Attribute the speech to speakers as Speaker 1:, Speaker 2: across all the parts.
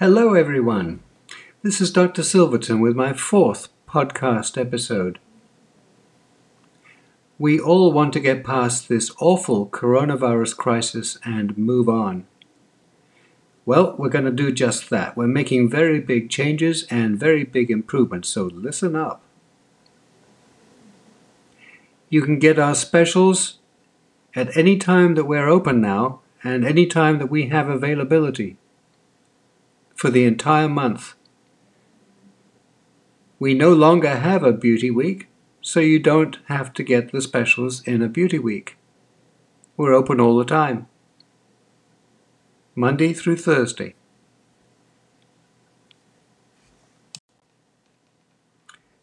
Speaker 1: Hello, everyone. This is Dr. Silverton with my fourth podcast episode. We all want to get past this awful coronavirus crisis and move on. Well, we're going to do just that. We're making very big changes and very big improvements, so listen up. You can get our specials at any time that we're open now and any time that we have availability for the entire month. We no longer have a beauty week, so you don't have to get the specials in a beauty week. We're open all the time. Monday through Thursday.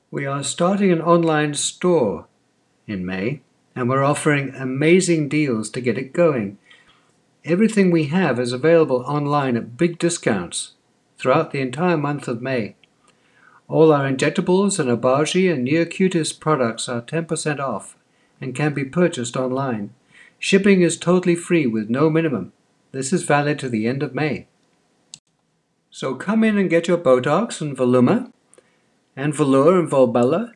Speaker 1: We are starting an online store in May, and we're offering amazing deals to get it going. Everything we have is available online at big discounts throughout the entire month of May. All our injectables and Obagi and Neocutis products are 10% off and can be purchased online. Shipping is totally free with no minimum. This is valid to the end of May. So come in and get your Botox and Voluma, and Vollure and Volbella,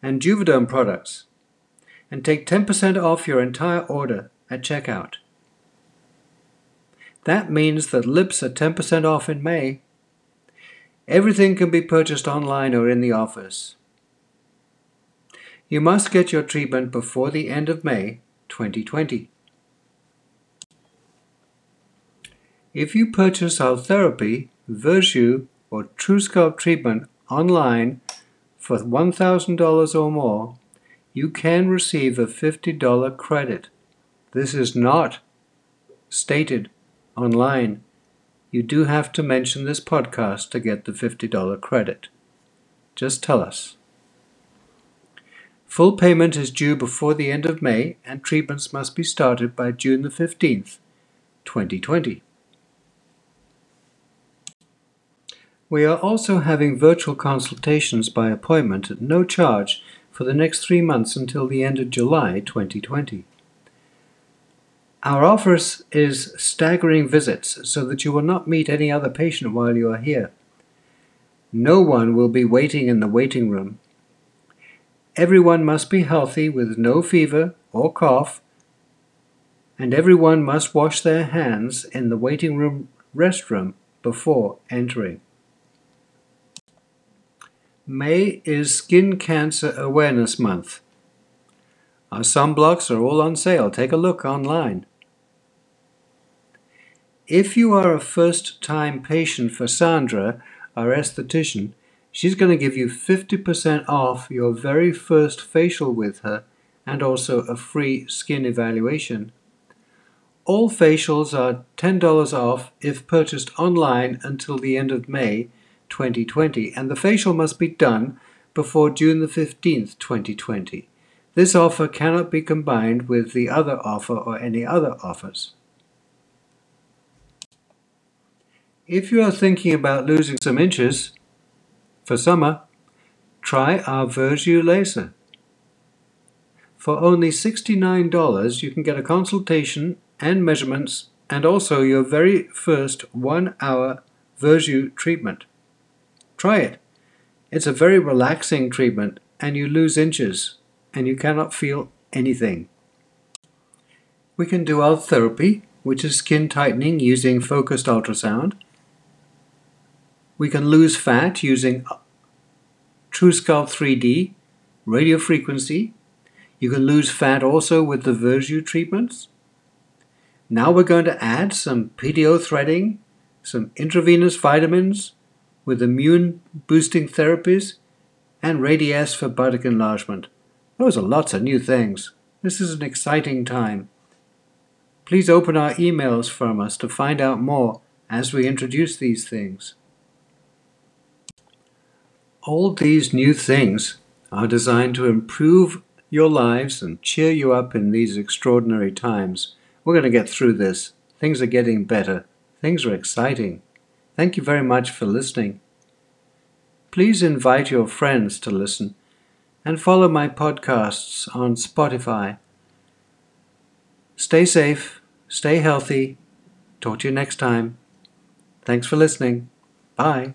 Speaker 1: and Juvederm products, and take 10% off your entire order at checkout. That means that lips are 10% off in May. Everything can be purchased online or in the office. You must get your treatment before the end of May 2020. If you purchase our therapy, Verju, or TrueSculpt treatment online for $1,000 or more, you can receive a $50 credit. This is not stated online. You do have to mention this podcast to get the $50 credit. Just tell us. Full payment is due before the end of May, and treatments must be started by June the 15th, 2020. We are also having virtual consultations by appointment at no charge for the next three months until the end of July 2020. Our offer is staggering visits so that you will not meet any other patient while you are here. No one will be waiting in the waiting room. Everyone must be healthy with no fever or cough, and everyone must wash their hands in the waiting room restroom before entering. May is Skin Cancer Awareness Month. Our sunblocks are all on sale. Take a look online. If you are a first time patient for Sandra, our esthetician, she's going to give you 50% off your very first facial with her and also a free skin evaluation. All facials are $10 off if purchased online until the end of May 2020, and the facial must be done before June the 15th, 2020. This offer cannot be combined with the other offer or any other offers. If you are thinking about losing some inches for summer, try our Verju laser. For only $69, you can get a consultation and measurements and also your very first one hour Verju treatment. Try it. It's a very relaxing treatment and you lose inches and you cannot feel anything. We can do Ultherapy, which is skin tightening using focused ultrasound. We can lose fat using TrueSculpt 3D, radiofrequency. You can lose fat also with the Verju treatments. Now we're going to add some PDO threading, some intravenous vitamins, with immune boosting therapies and Radiesse for buttock enlargement. Those are lots of new things. This is an exciting time. Please open our emails from us to find out more as we introduce these things. All these new things are designed to improve your lives and cheer you up in these extraordinary times. We're going to get through this. Things are getting better. Things are exciting. Thank you very much for listening. Please invite your friends to listen and follow my podcasts on Spotify. Stay safe, stay healthy. Talk to you next time. Thanks for listening. Bye.